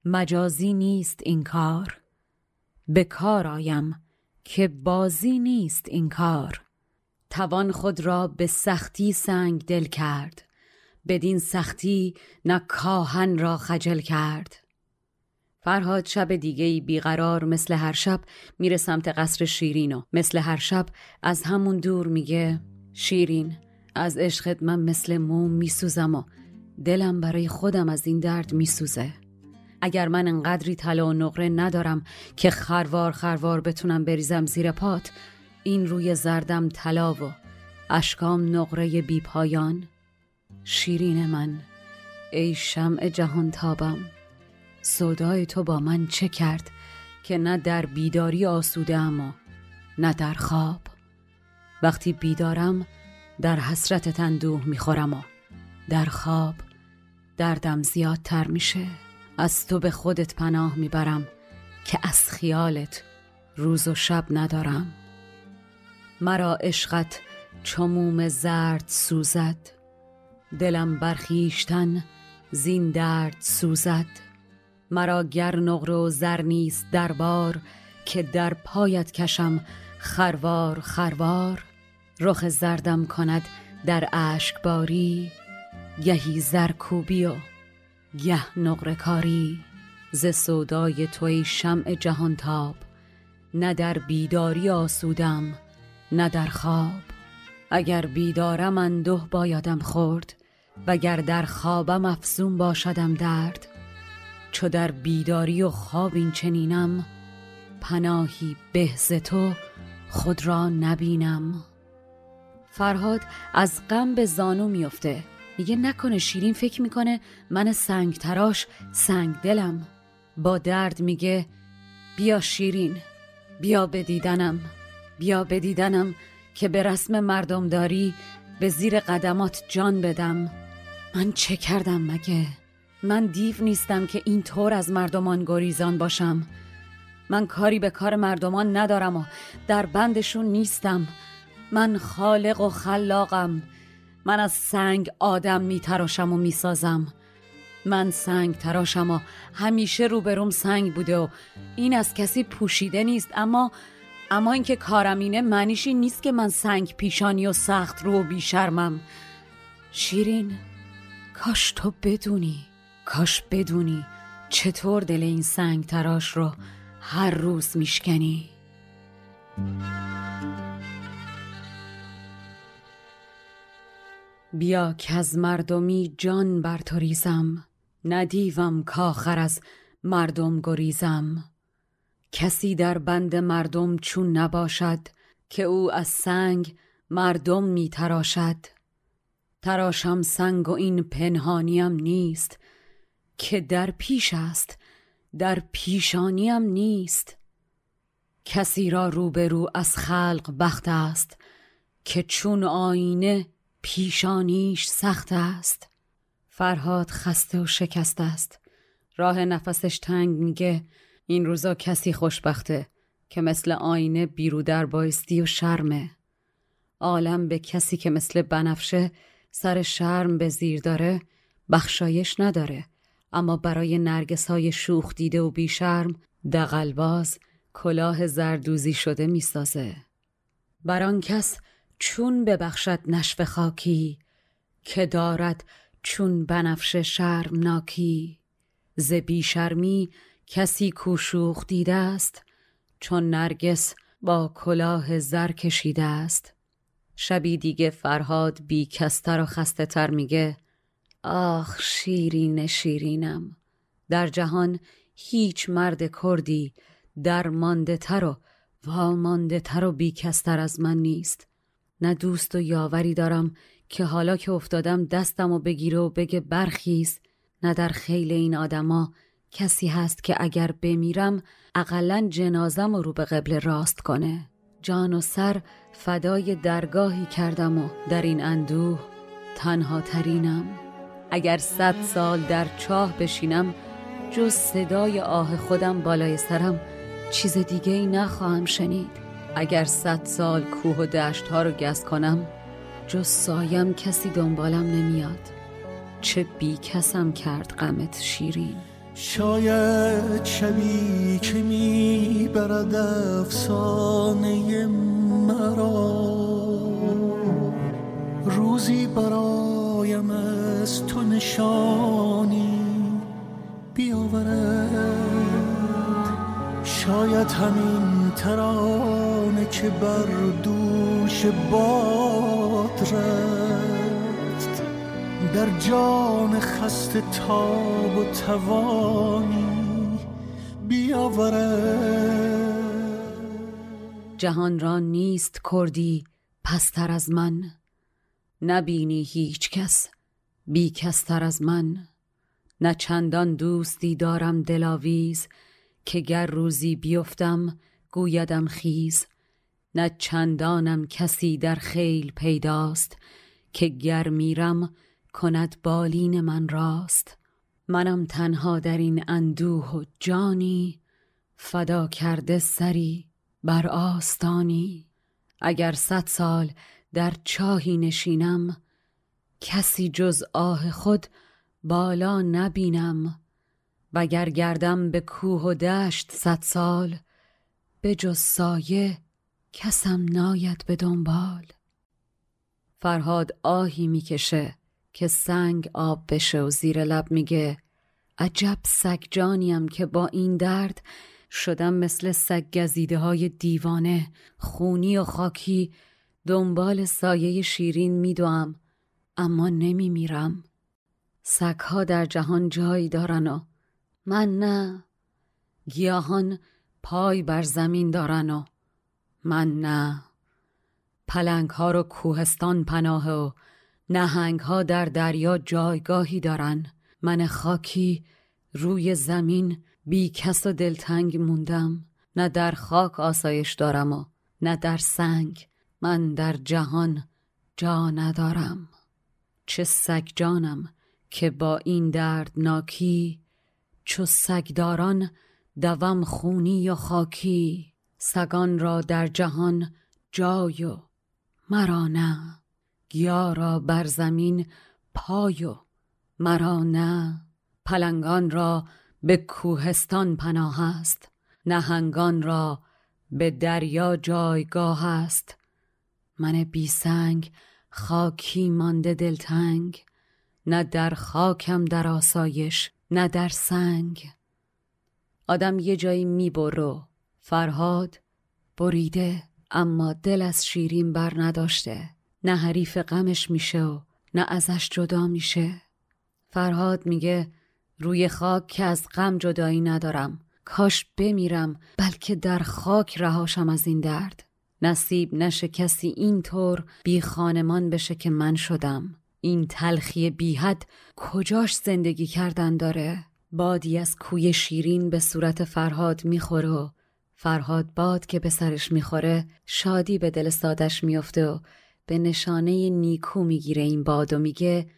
مجازی نیست این کار. به کار آیم که بازی نیست این کار. توان خود را به سختی سنگ دل کرد. بدین سختی نه کاهن را خجل کرد. فرهاد شب دیگه بیقرار مثل هر شب میره سمت قصر شیرین و مثل هر شب از همون دور میگه شیرین از عشقت من مثل موم میسوزم و دلم برای خودم از این درد میسوزه. اگر من انقدری طلا و نقره ندارم که خروار خروار بتونم بریزم زیر پات این روی زردم طلا و اشکام نقره بی پایان. شیرین من ای شمع جهان تابم صدای تو با من چه کرد که نه در بیداری آسوده اما نه در خواب؟ وقتی بیدارم در حسرت تندوه می‌خورم و در خواب دردم زیادتر میشه. از تو به خودت پناه می‌برم که از خیالت روز و شب ندارم. مرا عشقت چموم زرد سوزد. دلم برخیشتن زین درد سوزد. مرا گر نقر و زر نیست دربار که در پایت کشم خروار خروار. رخ زردم کند در اشک باری گهی زرکوبی و گه نقره کاری. ز سودای توی شمع جهان تاب نه در بیداری آسودم نه در خواب. اگر بیدارم اندوه بایدم خورد وگر در خوابم افزون باشدم درد. چو در بیداری و خواب این چنینم پناهی بهز تو خود را نبینم. فرهاد از غم به زانو میفته میگه نکنه شیرین فکر می‌کنه من سنگ تراش سنگ دلم. با درد میگه بیا شیرین بیا بدیدنم بیا بدیدنم که به رسم مردمداری به زیر قدمات جان بدم. من چه کردم مگه؟ من دیو نیستم که این طور از مردمان گریزان باشم. من کاری به کار مردمان ندارم و در بندشون نیستم. من خالق و خلاقم. من از سنگ آدم میتراشم و می‌سازم. من سنگ تراشم و همیشه روبروم سنگ بوده و این از کسی پوشیده نیست. اما اما اینکه کارم اینه معنیش این نیست که من سنگ پیشانی و سخت رو و بیشرمم. شیرین کاش تو بدونی کاش بدونی چطور دل این سنگ تراش رو هر روز میشکنی. بیا که از مردمی جان بر تو ریزم ندیوم کاخر از مردم گریزم. کسی در بند مردم چون نباشد که او از سنگ مردم می تراشد. تراشم سنگ و این پنهانیم نیست که در پیش است در پیشانیم نیست. کسی را روبرو از خلق بخت است که چون آینه پیشانیش سخت است. فرهاد خسته و شکست است. راه نفسش تنگ میگه. این روزا کسی خوشبخته که مثل آینه بیرودر بایستی و شرمه. عالم به کسی که مثل بنفشه سر شرم به زیر داره بخشایش نداره. اما برای نرگس های شوخ دیده و بیشرم دقلباز کلاه زردوزی شده می‌سازه. بر کس چون ببخشد نشف خاکی که دارد چون بنفشه شرم ناکی ز بیشرمی کسی کوشوخ دیده است چون نرگس با کلاه زر کشیده است شبی دیگه فرهاد بی کستر و خسته تر میگه آخ شیرین شیرینم. در جهان هیچ مرد کردی در مانده تر و وامانده تر و بیکستر از من نیست. نه دوست و یاوری دارم که حالا که افتادم دستم و بگیره و بگه برخیز. نه در خیل این آدما کسی هست که اگر بمیرم اقلا جنازم رو به قبل راست کنه. جان و سر فدای درگاهی کردم و در این اندوه تنها ترینم. اگر صد سال در چاه بشینم جز صدای آه خودم بالای سرم چیز دیگه ای نخواهم شنید. اگر صد سال کوه و دشت ها رو گز کنم جز سایم کسی دنبالم نمیاد. چه بی کسم کرد غمت شیرین. شاید شبی که می‌برد افسانه مرا. روزی برایم از تو نشانی بیاورد. شاید همین ترانه که بر دوش باد رفت. در جان خسته تاب و توانی بیاورد. جهان را نیست کردی پستر از من. نبینی هیچ کس بی کستر از من. نه چندان دوستی دارم دلاویز که گر روزی بیفتم گویدم خیز. نه چندانم کسی در خیل پیداست که گر میرم کند بالین من راست. منم تنها در این اندوه و جانی فدا کرده سری بر آستانی. اگر صد سال در چاهی نشینم کسی جز آه خود بالا نبینم. وگر گردم به کوه و دشت صد سال به جز سایه کسم ناید به دنبال. فرهاد آهی می‌کشه که سنگ آب بشه و زیر لب میگه عجب سگ جانیم که با این درد شدم مثل سگ گزیده های دیوانه خونی و خاکی. دنبال سایه شیرین میدوم اما نمیمیرم. سگها در جهان جایی دارن و من نه. گیاهان پای بر زمین دارن و من نه. پلنگ ها رو کوهستان پناه و نهنگ ها در دریا جایگاهی دارن. من خاکی روی زمین بی کس و دلتنگ موندم. نه در خاک آسایش دارم و نه در سنگ. من در جهان جا ندارم. چه سگ جانم که با این درد ناکی چو سگداران دوم خونی و خاکی سگان را در جهان جای و مرا نه گیا را بر زمین پای و مرا نه پلنگان را به کوهستان پناه است. نهنگان را به دریا جایگاه است. من بی سنگ خاکی مانده دلتنگ. نه در خاکم در آسایش نه در سنگ. آدم یه جایی میبرو. فرهاد بریده اما دل از شیرین بر نداشته. نه حریف غمش میشه و نه ازش جدا میشه. فرهاد میگه روی خاک که از غم جدایی ندارم. کاش بمیرم بلکه در خاک رهاشم از این درد. نصیب نشه کسی اینطور بی خانمان بشه که من شدم. این تلخی بیحد کجاش زندگی کردن داره؟ بادی از کوی شیرین به صورت فرهاد می‌خوره و فرهاد باد که به سرش می‌خوره شادی به دل سادش میفته و به نشانه نیکو می‌گیره این باد و میگه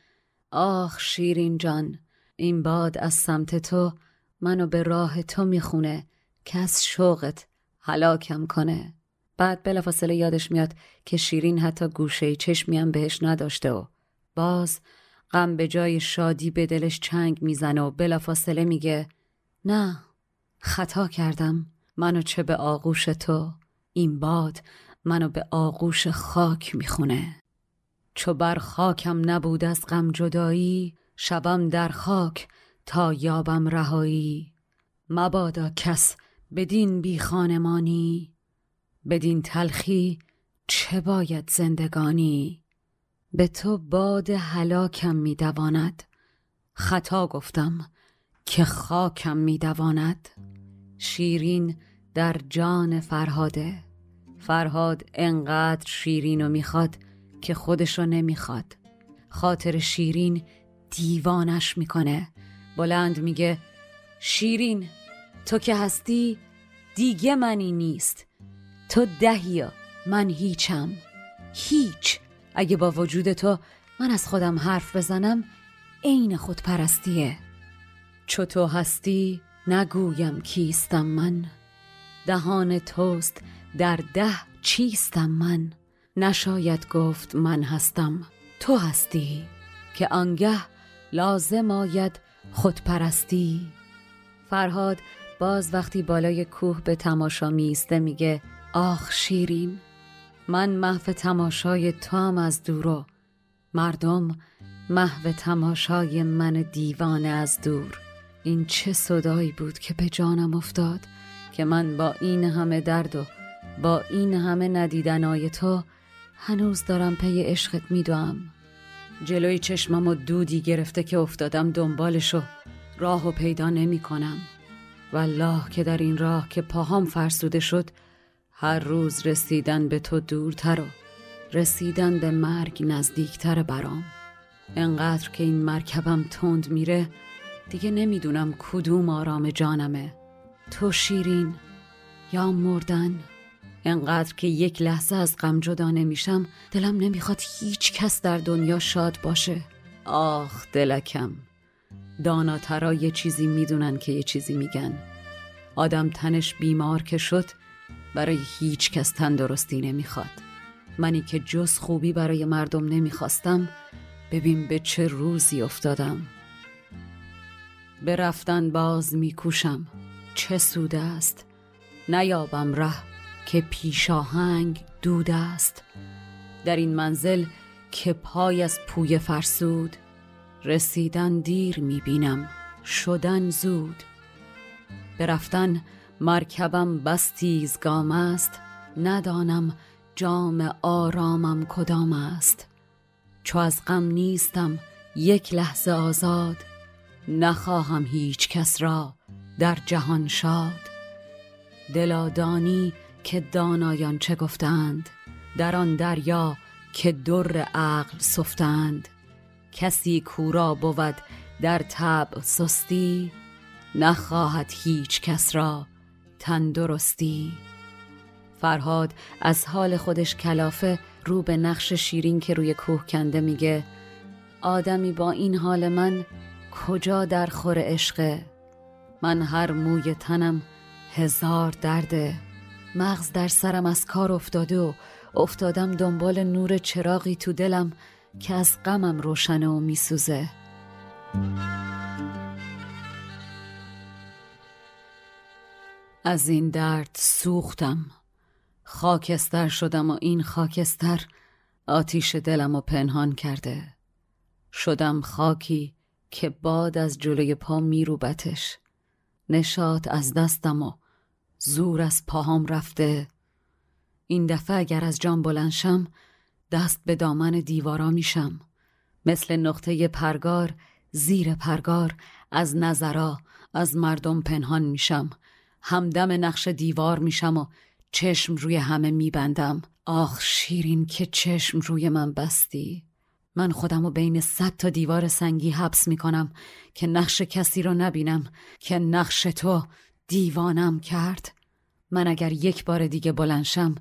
آخ شیرین جان این باد از سمت تو منو به راه تو می‌خونه که از شوقت هلاکم کنه. بعد بلافاصله یادش میاد که شیرین حتی گوشه چشمی هم بهش نداشته و باز غم به جای شادی به دلش چنگ می‌زنه و بلافاصله میگه نه خطا کردم. منو چه به آغوش تو؟ این باد منو به آغوش خاک می‌خونه. چو بر خاکم نبود از غم جدایی شبم در خاک تا یابم رهایی. مبادا کس بدین بی خانمانی بدین تلخی چه باید زندگانی؟ به تو باد هلاکم میدواند. خطا گفتم که خاکم میدواند. شیرین در جان فرهاده. فرهاد انقدر شیرین و می‌خواد که خودشو نمی‌خواد. خاطر شیرین دیوانش می‌کنه. بلند میگه شیرین تو که هستی دیگه منی نیست. تو دهیا من هیچم. هیچ. اگه با وجود تو من از خودم حرف بزنم عین خود پرستیه چو تو هستی نگویم کیستم من. دهان توست در ده چیستم من. نشاید گفت من هستم. تو هستی که آنگه لازم آید خودپرستی. فرهاد باز وقتی بالای کوه به تماشا میسته میگه آخ شیرین. من محو تماشای تو هم از دورو مردم محو تماشای من دیوانه از دور. این چه صدایی بود که به جانم افتاد که من با این همه درد و با این همه ندیدنای تو هنوز دارم پی عشقت میدوم. جلوی چشمم و دودی گرفته که افتادم دنبالشو راه و پیدا نمی کنم والله که در این راه که پاهام فرسوده شد هر روز رسیدن به تو دورتر و رسیدن به مرگ نزدیکتر برام. انقدر که این مرکبم تند میره دیگه نمی‌دونم کدوم آرام جانمه. تو شیرین یا مردن؟ انقدر که یک لحظه از غم جدا نمیشم دلم نمی‌خواد هیچ کس در دنیا شاد باشه. آخ دلکم. داناترا یه چیزی می‌دونن که یه چیزی میگن. آدم تنش بیمار که شد برای هیچ کس تندرستی نمی‌خواد. منی که جز خوبی برای مردم نمی‌خواستم ببین به چه روزی افتادم. به رفتن باز میکوشم. چه سود است؟ نیابم ره که پیشاهنگ دود است. در این منزل که پای از پوی فرسود رسیدن دیر می‌بینم. شدن زود. به رفتن مرکبم بس تیزگام است ندانم جام آرامم کدام است. چو از غم نیستم یک لحظه آزاد نخواهم هیچ کس را در جهان شاد. دلادانی که دانایان چه گفتند در آن دریا که در عقل سفتند. کسی کورا بود در طبع سستی نخواهد هیچ کس را تندرستی فرهاد از حال خودش کلافه رو به نقش شیرین که روی کوه کنده میگه آدمی با این حال من کجا در خور عشقه؟ من هر موی تنم هزار درده. مغز در سرم از کار افتاده و افتادم دنبال نور چراغی تو دلم که از غمم روشنه و میسوزه. از این درد سوختم. خاکستر شدم و این خاکستر آتیش دلم و پنهان کرده. شدم خاکی که باد از جلوی پا میروبتش. نشات از دستم و زور از پاهام رفته. این دفعه اگر از جام بلنشم دست به دامن دیوارا میشم. مثل نقطه پرگار زیر پرگار از نظرا از مردم پنهان میشم. همدم نقش دیوار میشم و چشم روی همه میبندم. آخ شیرین که چشم روی من بستی. من خودم رو بین صد تا دیوار سنگی حبس می‌کنم که نقش کسی رو نبینم که نقش تو دیوانم کرد. من اگر یک بار دیگه بلنشم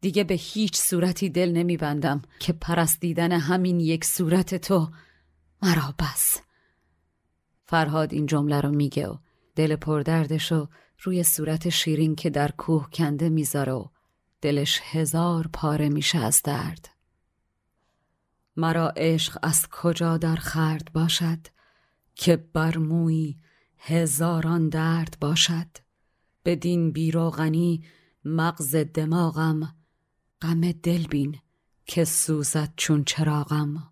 دیگه به هیچ صورتی دل نمیبندم که پرستیدن همین یک صورت تو مرا بس. فرهاد این جمله رو میگه و دل پردردش و روی صورت شیرین که در کوه کنده می‌ذاره و دلش هزار پاره میشه از درد. مرا عشق از کجا در خرد باشد که بر موی هزاران درد باشد؟ بدین بیروغنی مغز دماغم غم دل بین که سوزد چون چراغم.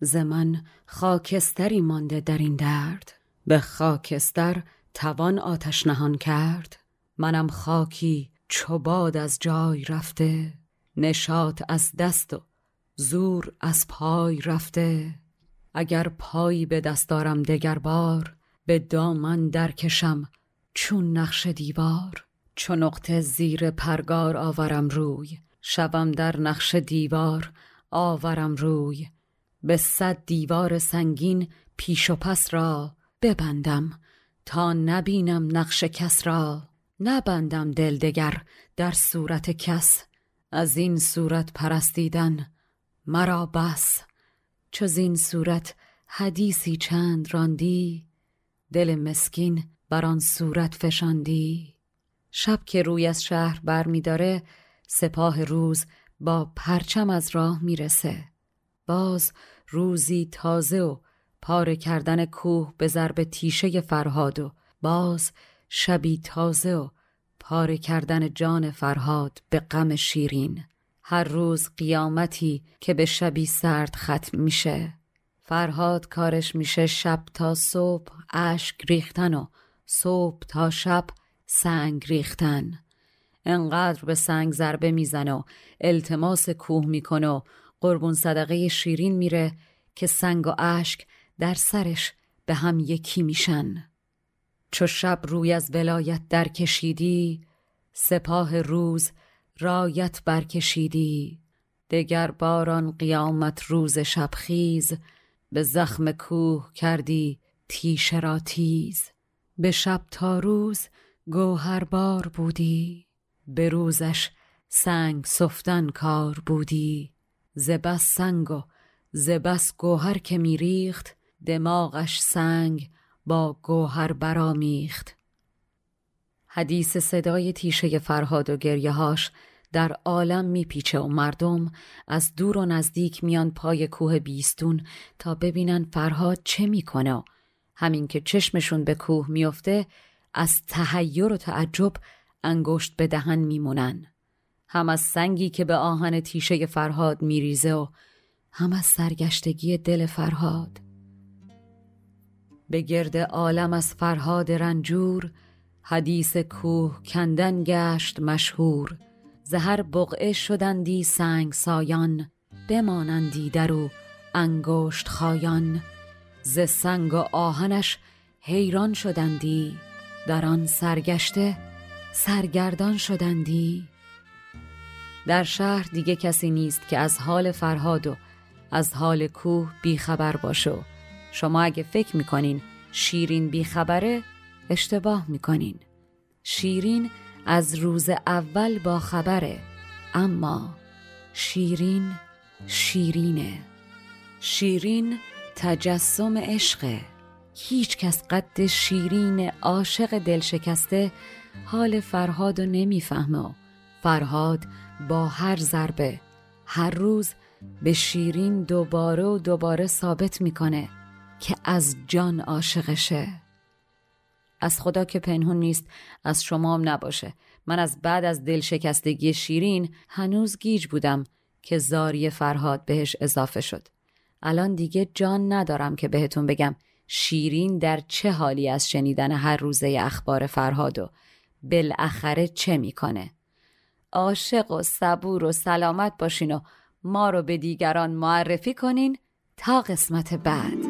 ز خاکستری مانده در این درد. به خاکستر توان آتش نهان کرد؟ منم خاکی چوباد از جای رفته نشات از دست و زور از پای رفته. اگر پایی به دست دارم دگر بار به دامن درکشم چون نقش دیوار. چون نقطه زیر پرگار آورم روی شوم در نقش دیوار آورم روی. به صد دیوار سنگین پیش و پس را ببندم. تا نبینم نقش کس را نبندم دل دگر در صورت کس. از این صورت پرستیدن مرا بس. چو این صورت حدیثی چند راندی دل مسکین بر آن صورت فشاندی. شب که روی از شهر بر می داره سپاه روز با پرچم از راه می‌رسه باز روزی تازه و پاره کردن کوه به ضرب تیشه فرهاد و باز شبی تازه و پاره کردن جان فرهاد به غم شیرین. هر روز قیامتی که به شبی سرد ختم میشه. فرهاد کارش میشه شب تا صبح اشک ریختن و صبح تا شب سنگ ریختن. انقدر به سنگ ضربه می‌زنه و التماس کوه می‌کنه و قربون صدقه شیرین میره که سنگ و اشک در سرش به هم یکی میشن. چو شب روی از ولایت در کشیدی سپاه روز رایت برکشیدی دگر باران قیامت روز شبخیز به زخم کوه کردی تیشه را تیز. به شب تا روز گوهر بار بودی به روزش سنگ سفتن کار بودی. زبس سنگ و زبس گوهر که میریخت دماغش سنگ با گوهر برامیخت حدیث صدای تیشه فرهاد و گریههاش در عالم میپیچه و مردم از دور و نزدیک میان پای کوه بیستون تا ببینن فرهاد چه می‌کنه همین که چشمشون به کوه میفته از تهیر و تعجب انگشت به دهن میمونن. هم از سنگی که به آهن تیشه فرهاد میریزه و هم از سرگشتگی دل فرهاد. به گرد عالم از فرهاد رنجور حدیث کوه کندن گشت مشهور. زهر بقعه شدندی سنگ سایان بمانندی در او انگشت خایان. ز سنگ و آهنش حیران شدندی در آن سرگشته سرگردان شدندی. در شهر دیگه کسی نیست که از حال فرهاد و از حال کوه بیخبر باشو شما اگه فکر می‌کنین شیرین بیخبره اشتباه می‌کنین. شیرین از روز اول با خبره اما شیرین شیرینه. شیرین تجسم عشقه. هیچ کس قد شیرین عاشق دلشکسته حال فرهاد و نمی‌فهمه فرهاد با هر ضربه هر روز به شیرین دوباره و دوباره ثابت می‌کنه. که از جان عاشقشه. از خدا که پنهون نیست از شما هم نباشه. من از بعد از دل شکستگی شیرین هنوز گیج بودم که زاری فرهاد بهش اضافه شد. الان دیگه جان ندارم که بهتون بگم شیرین در چه حالی از شنیدن هر روزه اخبار فرهاد و بالاخره چه می‌کنه. عاشق و صبور و سلامت باشین و ما رو به دیگران معرفی کنین تا قسمت بعد.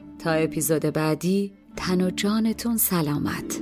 تا اپیزود بعدی تن و جانتون سلامت.